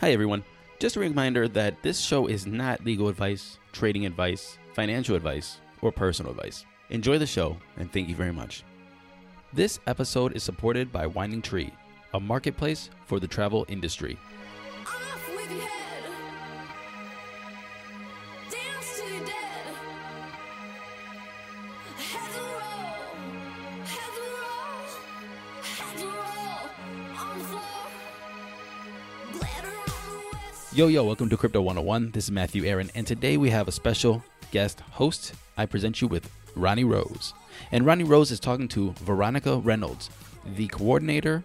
Hi, everyone. Just a reminder that this show is not legal advice, trading advice, financial advice, or personal advice. Enjoy the show, and thank you very much. This episode is supported by Winding Tree, a marketplace for the travel industry. Yo, yo, welcome to Crypto 101. This is Matthew Aaron, and today we have a special guest host. I present you with Ronnie Rose. And Ronnie Rose is talking to Veronica Reynolds, the coordinator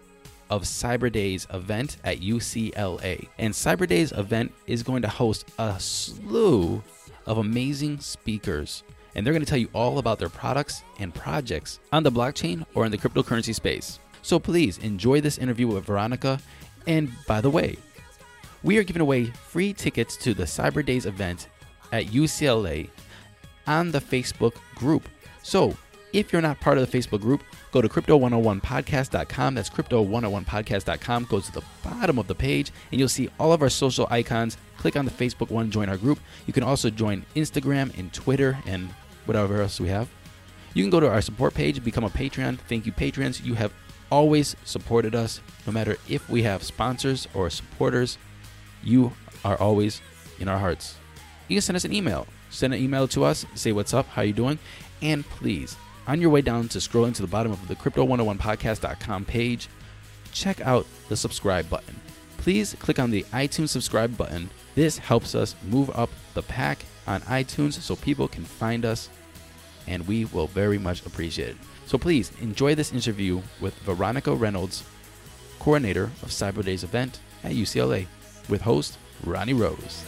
of Cyber Days event at UCLA. And Cyber Days event is going to host a slew of amazing speakers. And they're going to tell you all about their products and projects on the blockchain or in the cryptocurrency space. So please enjoy this interview with Veronica. And by the way, we are giving away free tickets to the Cyber Days event at UCLA on the Facebook group. So, if you're not part of the Facebook group, go to crypto101podcast.com. That's crypto101podcast.com. Go to the bottom of the page and you'll see all of our social icons. Click on the Facebook one, join our group. You can also join Instagram and Twitter and whatever else we have. You can go to our support page, become a Patreon. Thank you, patrons. You have always supported us, no matter if we have sponsors or supporters. You are always in our hearts. You can send us an email. Send an email to us, say what's up, how you doing, and please, on your way down to scrolling to the bottom of the crypto101podcast.com page, check out the subscribe button. Please click on the iTunes subscribe button. This helps us move up the pack on iTunes so people can find us and we will very much appreciate it. So please enjoy this interview with Veronica Reynolds, coordinator of Cyber Days event at UCLA, with host Ronnie Rose.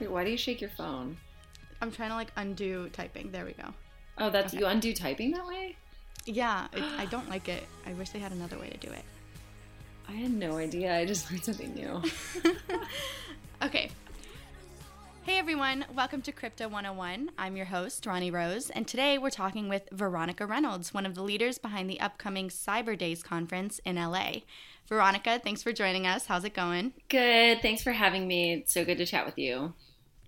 Wait, why do you shake your phone? I'm trying to like undo typing. There we go. Oh, that's Okay. you undo typing that way? Yeah, it, I don't like it. I wish they had another way to do it. I had no idea. I just learned something new. Okay. Hey everyone, welcome to Crypto 101. I'm your host, Ronnie Rose, and today we're talking with Veronica Reynolds, one of the leaders behind the upcoming Cyber Days conference in LA. Veronica, thanks for joining us. How's it going? good. Thanks for having me. It's so good to chat with you.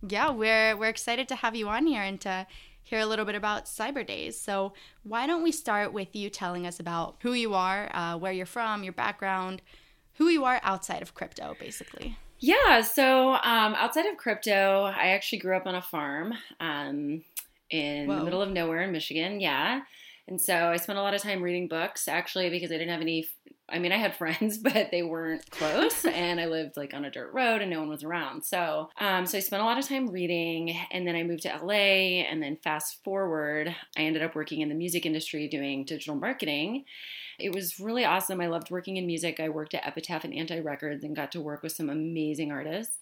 Yeah, we're we're excited to have you on here and to hear a little bit about Cyber Days. So, why don't we start with you telling us about who you are, uh, where you're from, your background, who you are outside of crypto, basically. Yeah, so um, outside of crypto, I actually grew up on a farm um, in Whoa. the middle of nowhere in Michigan. Yeah. And so I spent a lot of time reading books actually because I didn't have any. I mean, I had friends, but they weren't close, and I lived like on a dirt road, and no one was around. So, um, so I spent a lot of time reading, and then I moved to LA, and then fast forward, I ended up working in the music industry doing digital marketing. It was really awesome. I loved working in music. I worked at Epitaph and Anti Records and got to work with some amazing artists.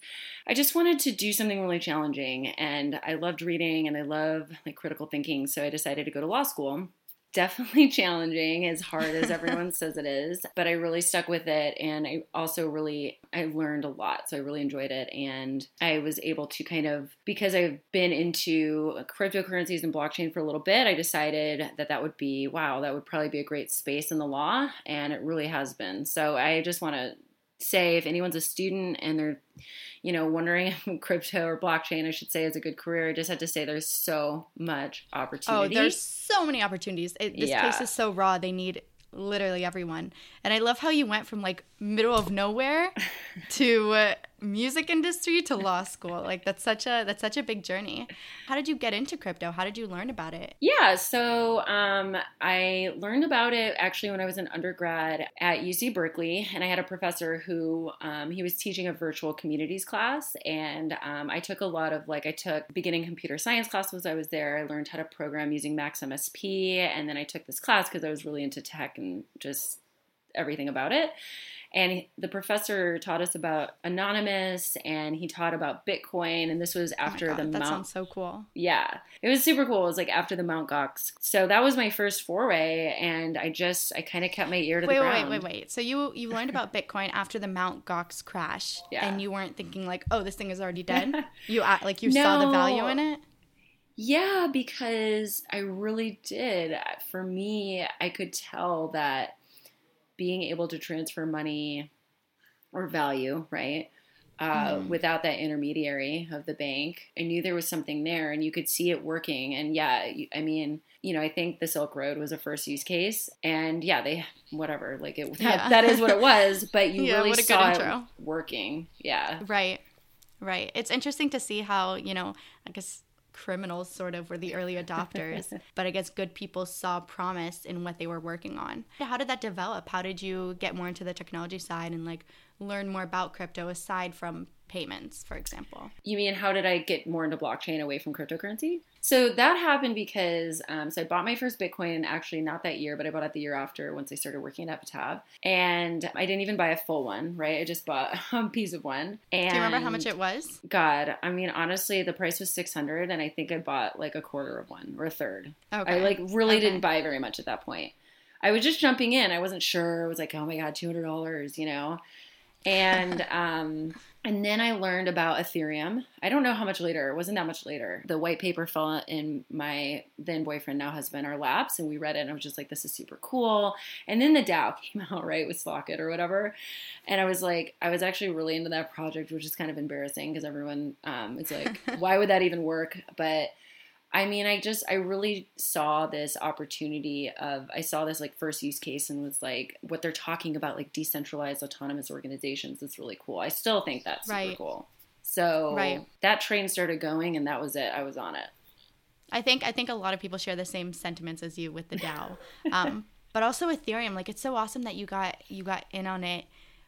I just wanted to do something really challenging, and I loved reading and I love like critical thinking, so I decided to go to law school definitely challenging as hard as everyone says it is but i really stuck with it and i also really i learned a lot so i really enjoyed it and i was able to kind of because i've been into cryptocurrencies and blockchain for a little bit i decided that that would be wow that would probably be a great space in the law and it really has been. So i just want to say if anyone's a student and they're you know wondering if crypto or blockchain i should say is a good career i just have to say there's so much opportunity Oh, there's so many opportunities. It, this Yeah. place is so raw. They need literally everyone. And I love how you went from like middle of nowhere to uh, music industry to law school. Like that's such a that's such a big journey. How did you get into crypto? How did you learn about it? Yeah, so um, I learned about it actually when I was an undergrad at UC Berkeley, and I had a professor who um, he was teaching a virtual communities class, and um, I took a lot of like I took beginning computer science class was I was there. I learned how to program using Max MSP, and then I took this class because I was really into tech and just everything about it. And the professor taught us about Anonymous and he taught about Bitcoin. And this was Oh after God, the that Mount sounds so cool. yeah it was super cool it was like after the mount gox so that was my first foray and i just i kind of kept my ear to Wait, the wait, ground wait, wait, wait. So you you learned about Bitcoin after the Mount Gox crash, Yeah. and you weren't thinking like, oh, this thing is already dead. You uh, like you saw the value in it. yeah because i really did for me i could tell that being able to transfer money or value right uh, Mhm. without that intermediary of the bank i knew there was something there and you could see it working and yeah i mean you know i think the silk road was a first use case and yeah they whatever like it that, Yeah. that is what it was but you Yeah, really what a good saw it working yeah Right, right. It's interesting to see how you know, I guess criminals sort of were the early adopters, but I guess good people saw promise in what they were working on. How did that develop? How did you get more into the technology side and like learn more about crypto aside from payments, for example? You mean how did I get more into blockchain away from cryptocurrency? So that happened because um, so I bought my first Bitcoin actually not that year, but I bought it the year after once I started working at Epitaph, and I didn't even buy a full one, right? I just bought a piece of one. And Do you remember how much it was? God, I mean, honestly, the price was six hundred, and I think I bought like a quarter of one or a third. Okay. I like really Okay. didn't buy very much at that point. I was just jumping in. I wasn't sure. I was like, oh my god, two hundred dollars, you know. And um, and then I learned about Ethereum. I don't know how much later. It wasn't that much later. The white paper fell in my then boyfriend, now husband, our laps, and we read it. And I was just like, this is super cool. And then the DAO came out, right, with Slock.it or whatever. And I was like, I was actually really into that project, which is kind of embarrassing because everyone um, is like, why would that even work? But I mean, I just, I really saw this opportunity of, I saw this like first use case and was like, what they're talking about, like decentralized autonomous organizations, is really cool. I still think that's super Right. cool. So Right. that train started going and that was it. I was on it. I think I think a lot of people share the same sentiments as you with the DAO, um, but also Ethereum. Like it's so awesome that you got you got in on it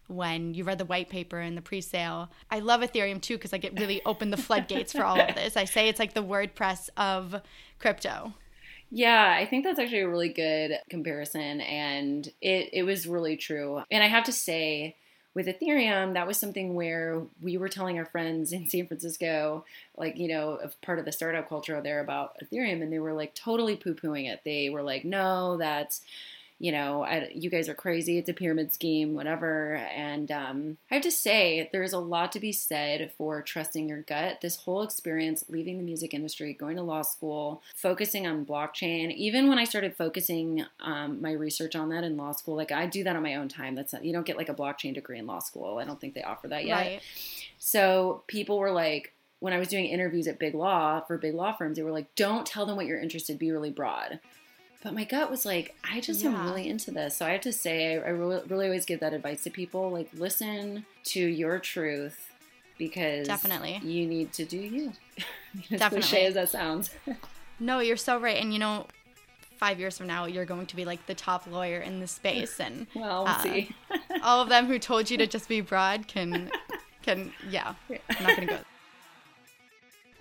when you read the white paper and the pre-sale. I love Ethereum too because like it really opened the floodgates for all of this. I say it's like the WordPress of crypto. Yeah, I think that's actually a really good comparison, and it it was really true. And I have to say, with Ethereum, that was something where we were telling our friends in San Francisco, like you know, part of the startup culture there about Ethereum, and they were like totally poo pooing it. They were like, "No, that's." You know, I, you guys are crazy. It's a pyramid scheme, whatever. And um, I have to say, there's a lot to be said for trusting your gut. This whole experience, leaving the music industry, going to law school, focusing on blockchain. Even when I started focusing um, my research on that in law school, like I do that on my own time. That's not, you don't get like a blockchain degree in law school. I don't think they offer that yet. Right. So people were like, when I was doing interviews at big law for big law firms, they were like, "Don't tell them what you're interested. Be really broad." But my gut was like, I just am really into this. So I have to say, I, I really, really always give that advice to people. Like, listen to your truth because Definitely. you need to do you. as Definitely. cliche as that sounds. No, you're so right. And you know, five years from now, you're going to be like the top lawyer in the space, and well, we'll Uh, see. all of them who told you to just be broad can can yeah. I'm not gonna go.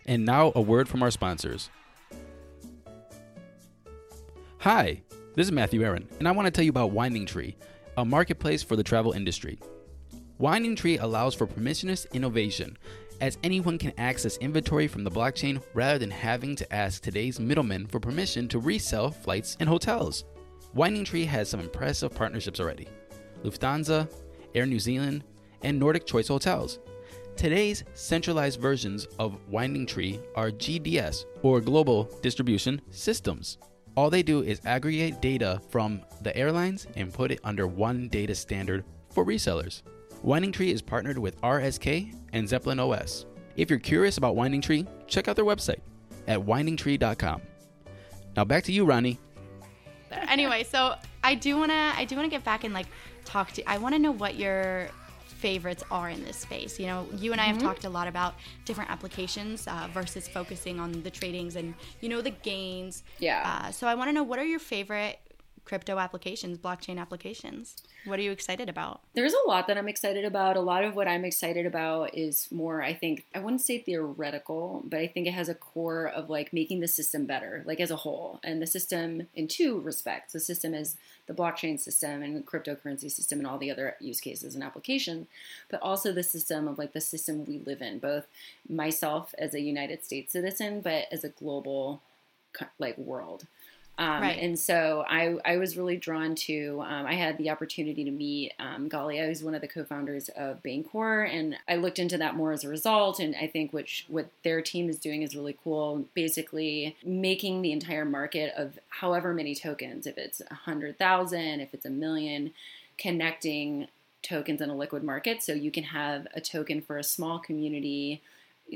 And now a word from our sponsors. Hi, this is Matthew Aaron, and I want to tell you about Winding Tree, a marketplace for the travel industry. Winding Tree allows for permissionless innovation, as anyone can access inventory from the blockchain rather than having to ask today's middlemen for permission to resell flights and hotels. Winding Tree has some impressive partnerships already Lufthansa, Air New Zealand, and Nordic Choice Hotels. Today's centralized versions of Winding Tree are GDS, or Global Distribution Systems. All they do is aggregate data from the airlines and put it under one data standard for resellers. Winding Tree is partnered with RSK and Zeppelin OS. If you're curious about Winding Tree, check out their website at windingtree.com. Now back to you, Ronnie. anyway, so I do wanna I do wanna get back and like talk to. I want to know what your favorites are in this space. You know, you and I have talked a lot about different applications uh, versus focusing on the tradings and you know the gains. Yeah. Uh, so I want to know what are your favorite crypto applications, blockchain applications. What are you excited about? There's a lot that I'm excited about. A lot of what I'm excited about is more, I think, I wouldn't say theoretical, but I think it has a core of like making the system better, like as a whole. And the system in two respects the system is the blockchain system and the cryptocurrency system and all the other use cases and applications, but also the system of like the system we live in, both myself as a United States citizen, but as a global like world. Um, Right. And so I, I was really drawn to, um, I had the opportunity to meet um, Galia, who's one of the co-founders of Bancor, and I looked into that more as a result. And I think which what their team is doing is really cool. Basically, making the entire market of however many tokens, if it's a hundred thousand, if it's a million, connecting tokens in a liquid market, so you can have a token for a small community.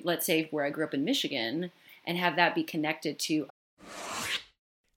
Let's say where I grew up in Michigan, and have that be connected to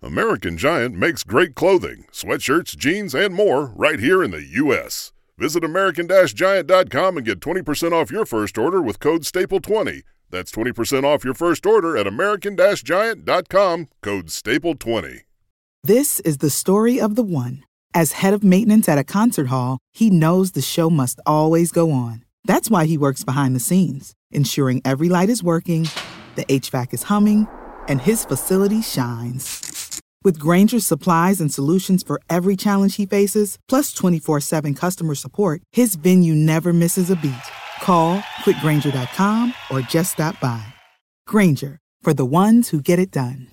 American Giant makes great clothing, sweatshirts, jeans, and more right here in the U.S. Visit American-Giant.com and get 20% off your first order with code STAPLE20. That's 20% off your first order at American-Giant.com, code STAPLE20. This is the story of the one. As head of maintenance at a concert hall, he knows the show must always go on. That's why he works behind the scenes, ensuring every light is working, the HVAC is humming, and his facility shines. With Grainger's supplies and solutions for every challenge he faces, plus 24 7 customer support, his venue never misses a beat. Call quickgranger.com or just stop by. Grainger, for the ones who get it done.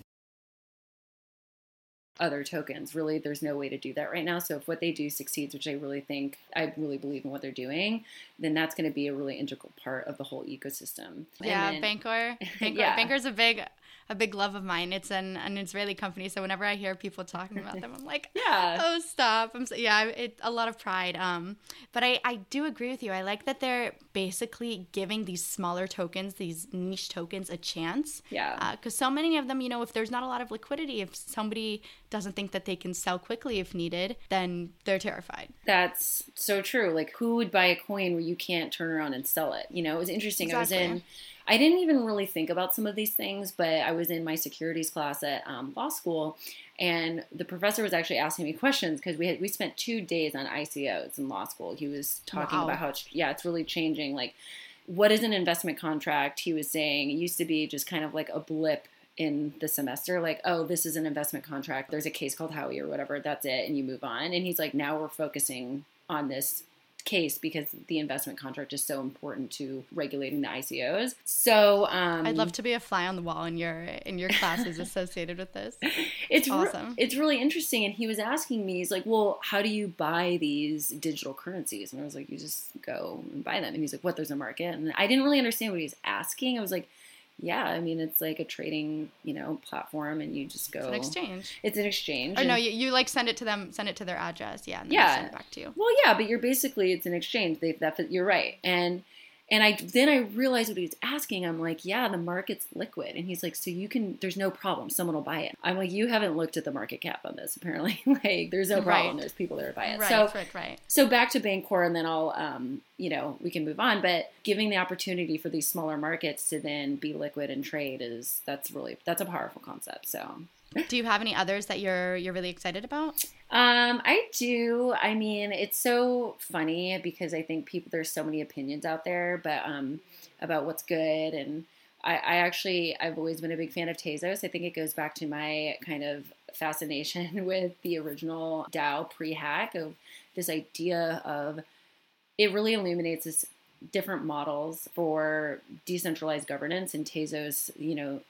other tokens. Really, there's no way to do that right now. So if what they do succeeds, which I really think, I really believe in what they're doing, then that's going to be a really integral part of the whole ecosystem. Yeah, then- Bancor. Bancor. Yeah. Bancor's a big, a big love of mine. It's an, an Israeli company, so whenever I hear people talking about them, I'm like, Yeah. oh stop. I'm so, yeah, it, a lot of pride. Um, but I, I do agree with you. I like that they're basically giving these smaller tokens, these niche tokens, a chance. Yeah. Because so many of them, you know, if there's not a lot of liquidity, if somebody doesn't think that they can sell quickly if needed, then they're terrified. That's so true. Like, who would buy a coin where you can't turn around and sell it? You know, it was interesting. I was in, Exactly. I didn't even really think about some of these things, but I was in my securities class at um, law school, and the professor was actually asking me questions because we had we spent two days on ICOs in law school. He was talking Wow. about how it's, yeah, it's really changing. Like, what is an investment contract? He was saying it used to be just kind of like a blip in the semester like oh this is an investment contract there's a case called Howey or whatever that's it and you move on and he's like now we're focusing on this case because the investment contract is so important to regulating the icos so um I'd love to be a fly on the wall in your in your classes associated with this. it's re- awesome. it's really interesting and he was asking me he's like well how do you buy these digital currencies? And i was like you just go and buy them. And he's like what there's a market? And i didn't really understand what he was asking. I was like yeah i mean it's like a trading you know platform and you just go It's an exchange. it's an exchange Or no, you, you like send it to them, send it to their address, yeah, and then Yeah. send it back to you. Well, yeah, but you're basically it's an exchange. They that you're right, and And I then I realized what he was asking. I'm like, yeah, the market's liquid. And he's like, so you can, there's no problem. Someone will buy it. I'm like, you haven't looked at the market cap on this, apparently. like, there's no problem. Right. There's people that are buying it. Right, so, right, right. so back to Bancor, and then I'll, um, you know, we can move on. But giving the opportunity for these smaller markets to then be liquid and trade is that's really that's a powerful concept. So Do you have any others that you're you're really excited about? Um, I do. I mean, it's so funny because I think people there's so many opinions out there, but um, about what's good and I, I actually I've always been a big fan of Tezos. I think it goes back to my kind of fascination with the original DAO pre-hack of this idea of it really illuminates this different models for decentralized governance and Tezos, you know,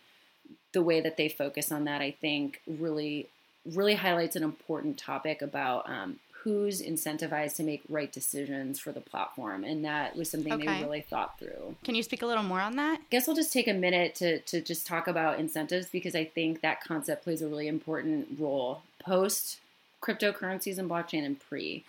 the way that they focus on that, I think, really, really highlights an important topic about um, who's incentivized to make right decisions for the platform, and that was something Okay. they really thought through. Can you speak a little more on that? I guess I'll just take a minute to to just talk about incentives because I think that concept plays a really important role post cryptocurrencies and blockchain and pre.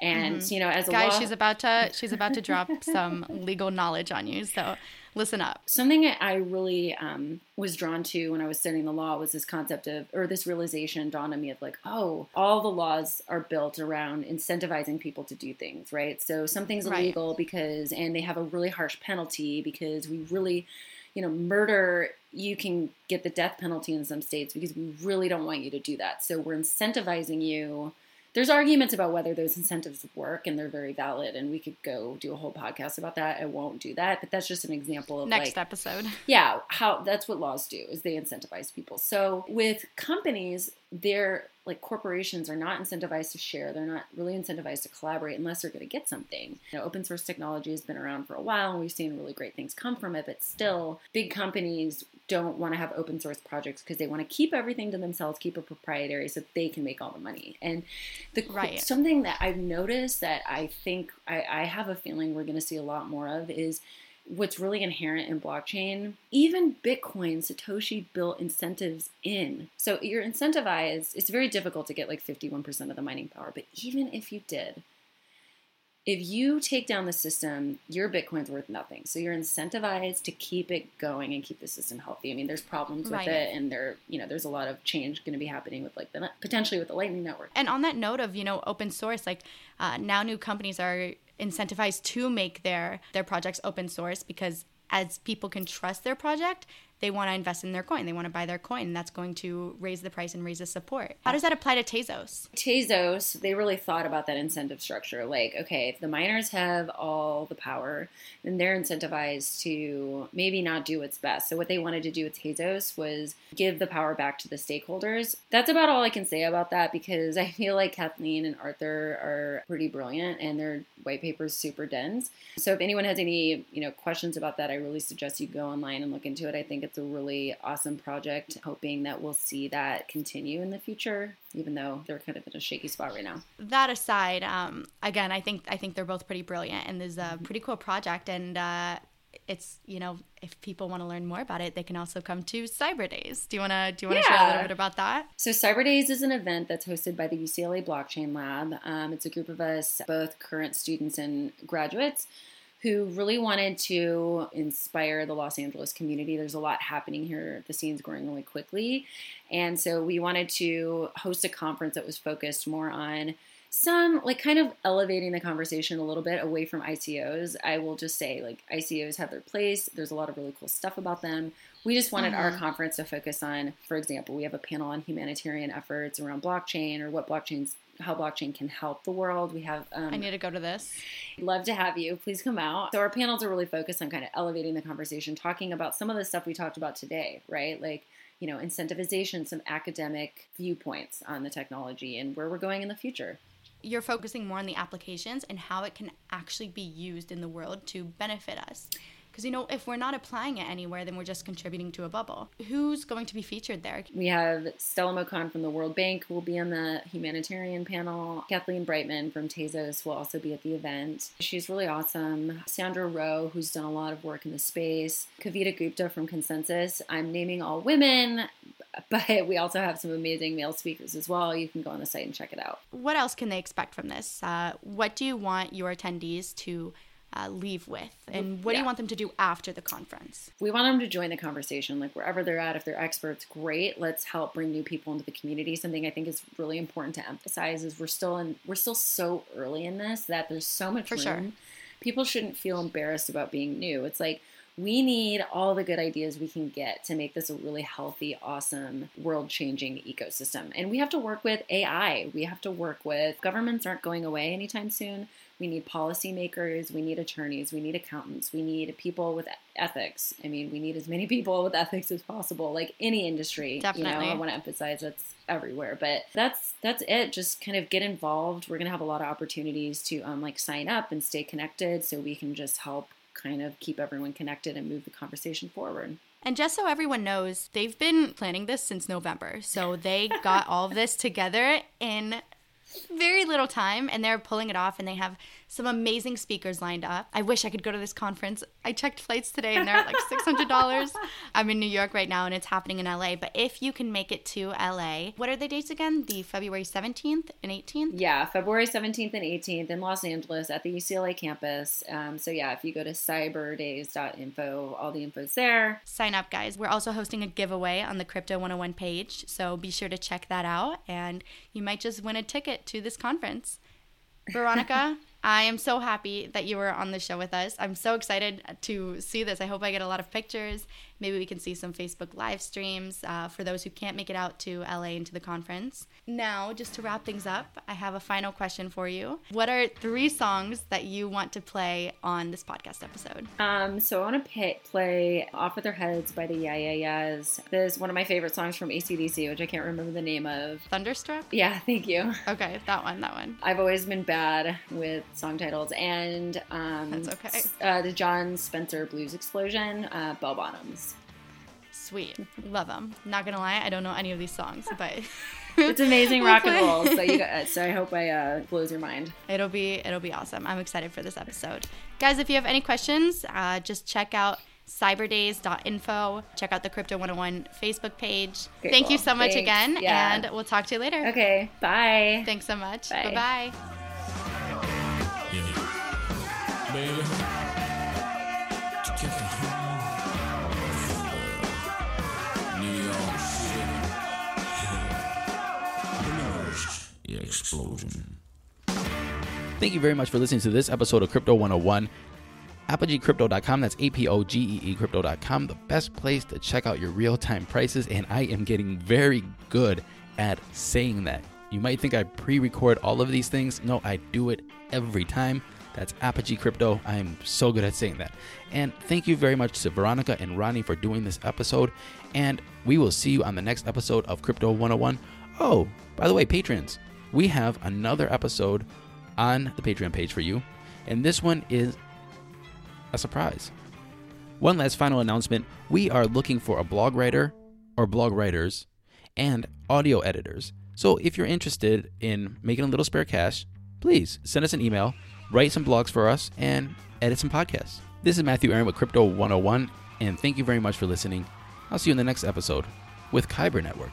And you know, as a Mm-hmm. Law- she's about to she's about to drop some legal knowledge on you. So listen up. something I really um, was drawn to when I was studying the law was this concept of, or this realization dawned on me of like, oh, all the laws are built around incentivizing people to do things, right? So something's Right. illegal because, and they have a really harsh penalty because we really, you know, murder, you can get the death penalty in some states because we really don't want you to do that. So we're incentivizing you. There's arguments about whether those incentives work, and they're very valid. And we could go do a whole podcast about that. I won't do that, but that's just an example of Next like, episode. yeah how that's what laws do is they incentivize people so with companies they're like corporations are not incentivized to share they're not really incentivized to collaborate unless they're going to get something you know open source technology has been around for a while and we've seen really great things come from it but still big companies don't want to have open source projects because they want to keep everything to themselves keep it proprietary so they can make all the money and the Right. something that i've noticed that i think i, I have a feeling we're going to see a lot more of is what's really inherent in blockchain, even Bitcoin, Satoshi built incentives in. So you're incentivized. It's very difficult to get like 51% of the mining power, but even if you did, if you take down the system, your Bitcoin's worth nothing. So you're incentivized to keep it going and keep the system healthy. I mean, there's problems with Right. it, and there, you know, there's a lot of change going to be happening with like the potentially with the Lightning Network. And on that note of you know open source, like uh, now new companies are incentivized to make their their projects open source because as people can trust their project, they want to invest in their coin. They want to buy their coin, and that's going to raise the price and raise the support. How does that apply to Tezos? Tezos, they really thought about that incentive structure. Like, okay, if the miners have all the power, then they're incentivized to maybe not do what's best. So, what they wanted to do with Tezos was give the power back to the stakeholders. That's about all I can say about that because I feel like Kathleen and Arthur are pretty brilliant and their white paper is super dense. So, if anyone has any, you know, questions about that, I really suggest you go online and look into it. I think it's a really awesome project, hoping that we'll see that continue in the future, even though they're kind of in a shaky spot right now. That aside, um, again, I think I think they're both pretty brilliant, and there's a pretty cool project, and uh, it's you know if people want to learn more about it, they can also come to Cyber Days. Do you wanna do you wanna share a little bit about that? So, Cyber Days is an event that's hosted by the UCLA Blockchain Lab. Um, it's a group of us, both current students and graduates, who really wanted to inspire the Los Angeles community. There's a lot happening here. The scene's growing really quickly. And so, we wanted to host a conference that was focused more on some like kind of elevating the conversation a little bit away from ICOs. I will just say like ICOs have their place. There's a lot of really cool stuff about them. We just wanted our mm-hmm. conference to focus on, for example, we have a panel on humanitarian efforts around blockchain or what blockchains how blockchain can help the world. We have um, I need to go to this. love to have you. Please come out. So our panels are really focused on kind of elevating the conversation, talking about some of the stuff we talked about today, right? Like, you know, incentivization, some academic viewpoints on the technology and where we're going in the future. You're focusing more on the applications and how it can actually be used in the world to benefit us. Because you know, if we're not applying it anywhere, then we're just contributing to a bubble. Who's going to be featured there? We have Stella Mocon from the World Bank who will be on the humanitarian panel. Kathleen Breitman from Tezos will also be at the event. She's really awesome. Sandra Rowe, who's done a lot of work in the space. Kavita Gupta from ConsenSys. I'm naming all women, but we also have some amazing male speakers as well. You can go on the site and check it out. What else can they expect from this? Uh, what do you want your attendees to uh, leave with? And what do you want them to do after the conference? we want them to join the conversation like wherever they're at. If they're experts great. Let's help bring new people into the community. Something i think is really important to emphasize is we're still in we're still so early in this that there's so much For room. Sure. people shouldn't feel embarrassed about being new. It's like we need all the good ideas we can get to make this a really healthy, awesome, world changing ecosystem. And we have to work with AI. We have to work with governments aren't going away anytime soon. We need policymakers, we need attorneys, we need accountants, we need people with ethics. I mean, we need as many people with ethics as possible, like any industry. You Definitely. know, I want to emphasize that's everywhere. But that's that's it. Just kind of get involved. We're gonna have a lot of opportunities to um like sign up and stay connected so we can just help kind of keep everyone connected and move the conversation forward. And just so everyone knows, they've been planning this since November. So they got all this together in very little time and they're pulling it off and they have some amazing speakers lined up. I wish I could go to this conference. I checked flights today and they're like $600. I'm in New York right now and it's happening in LA. But if you can make it to LA, what are the dates again? The February 17th and 18th? Yeah, February 17th and 18th in Los Angeles at the UCLA campus. Um, so, yeah, if you go to cyberdays.info, all the info's there. Sign up, guys. We're also hosting a giveaway on the Crypto 101 page. So be sure to check that out and you might just win a ticket to this conference. Veronica, I am so happy that you were on the show with us. I'm so excited to see this. I hope I get a lot of pictures. Maybe we can see some Facebook live streams uh, for those who can't make it out to LA and to the conference. Now, just to wrap things up, I have a final question for you. What are three songs that you want to play on this podcast episode? Um, so, I want to pay, play Off With Their Heads by the Yeah Yeah Yeahs. This is one of my favorite songs from ACDC, which I can't remember the name of. Thunderstruck? Yeah, thank you. Okay, that one, that one. I've always been bad with song titles. And um, That's okay. uh, the Jon Spencer Blues Explosion, uh, Bell Bottoms. Sweet. Love them. Not gonna lie, I don't know any of these songs, but It's amazing rock and roll. Hopefully. So, you got, so I hope I uh, blows your mind. It'll be it'll be awesome. I'm excited for this episode. Guys, if you have any questions, uh, just check out cyberdays.info. Check out the Crypto 101 Facebook page. Okay, Thank you so much Thanks. again, Yeah. and we'll talk to you later. Okay, bye. Thanks so much. Bye. Bye bye. Yeah. Baby. Explosion. Thank you very much for listening to this episode of Crypto 101. ApogeeCrypto.com, that's A P O G E E Crypto.com, the best place to check out your real time prices. And I am getting very good at saying that. You might think I pre record all of these things. No, I do it every time. That's Apogee Crypto. I am so good at saying that. And thank you very much to Veronica and Ronnie for doing this episode. And we will see you on the next episode of Crypto 101. Oh, by the way, patrons, we have another episode on the Patreon page for you. And this one is a surprise. One last final announcement we are looking for a blog writer or blog writers and audio editors. So if you're interested in making a little spare cash, please send us an email, write some blogs for us, and edit some podcasts. This is Matthew Aaron with Crypto 101, and thank you very much for listening. I'll see you in the next episode with Kyber Network.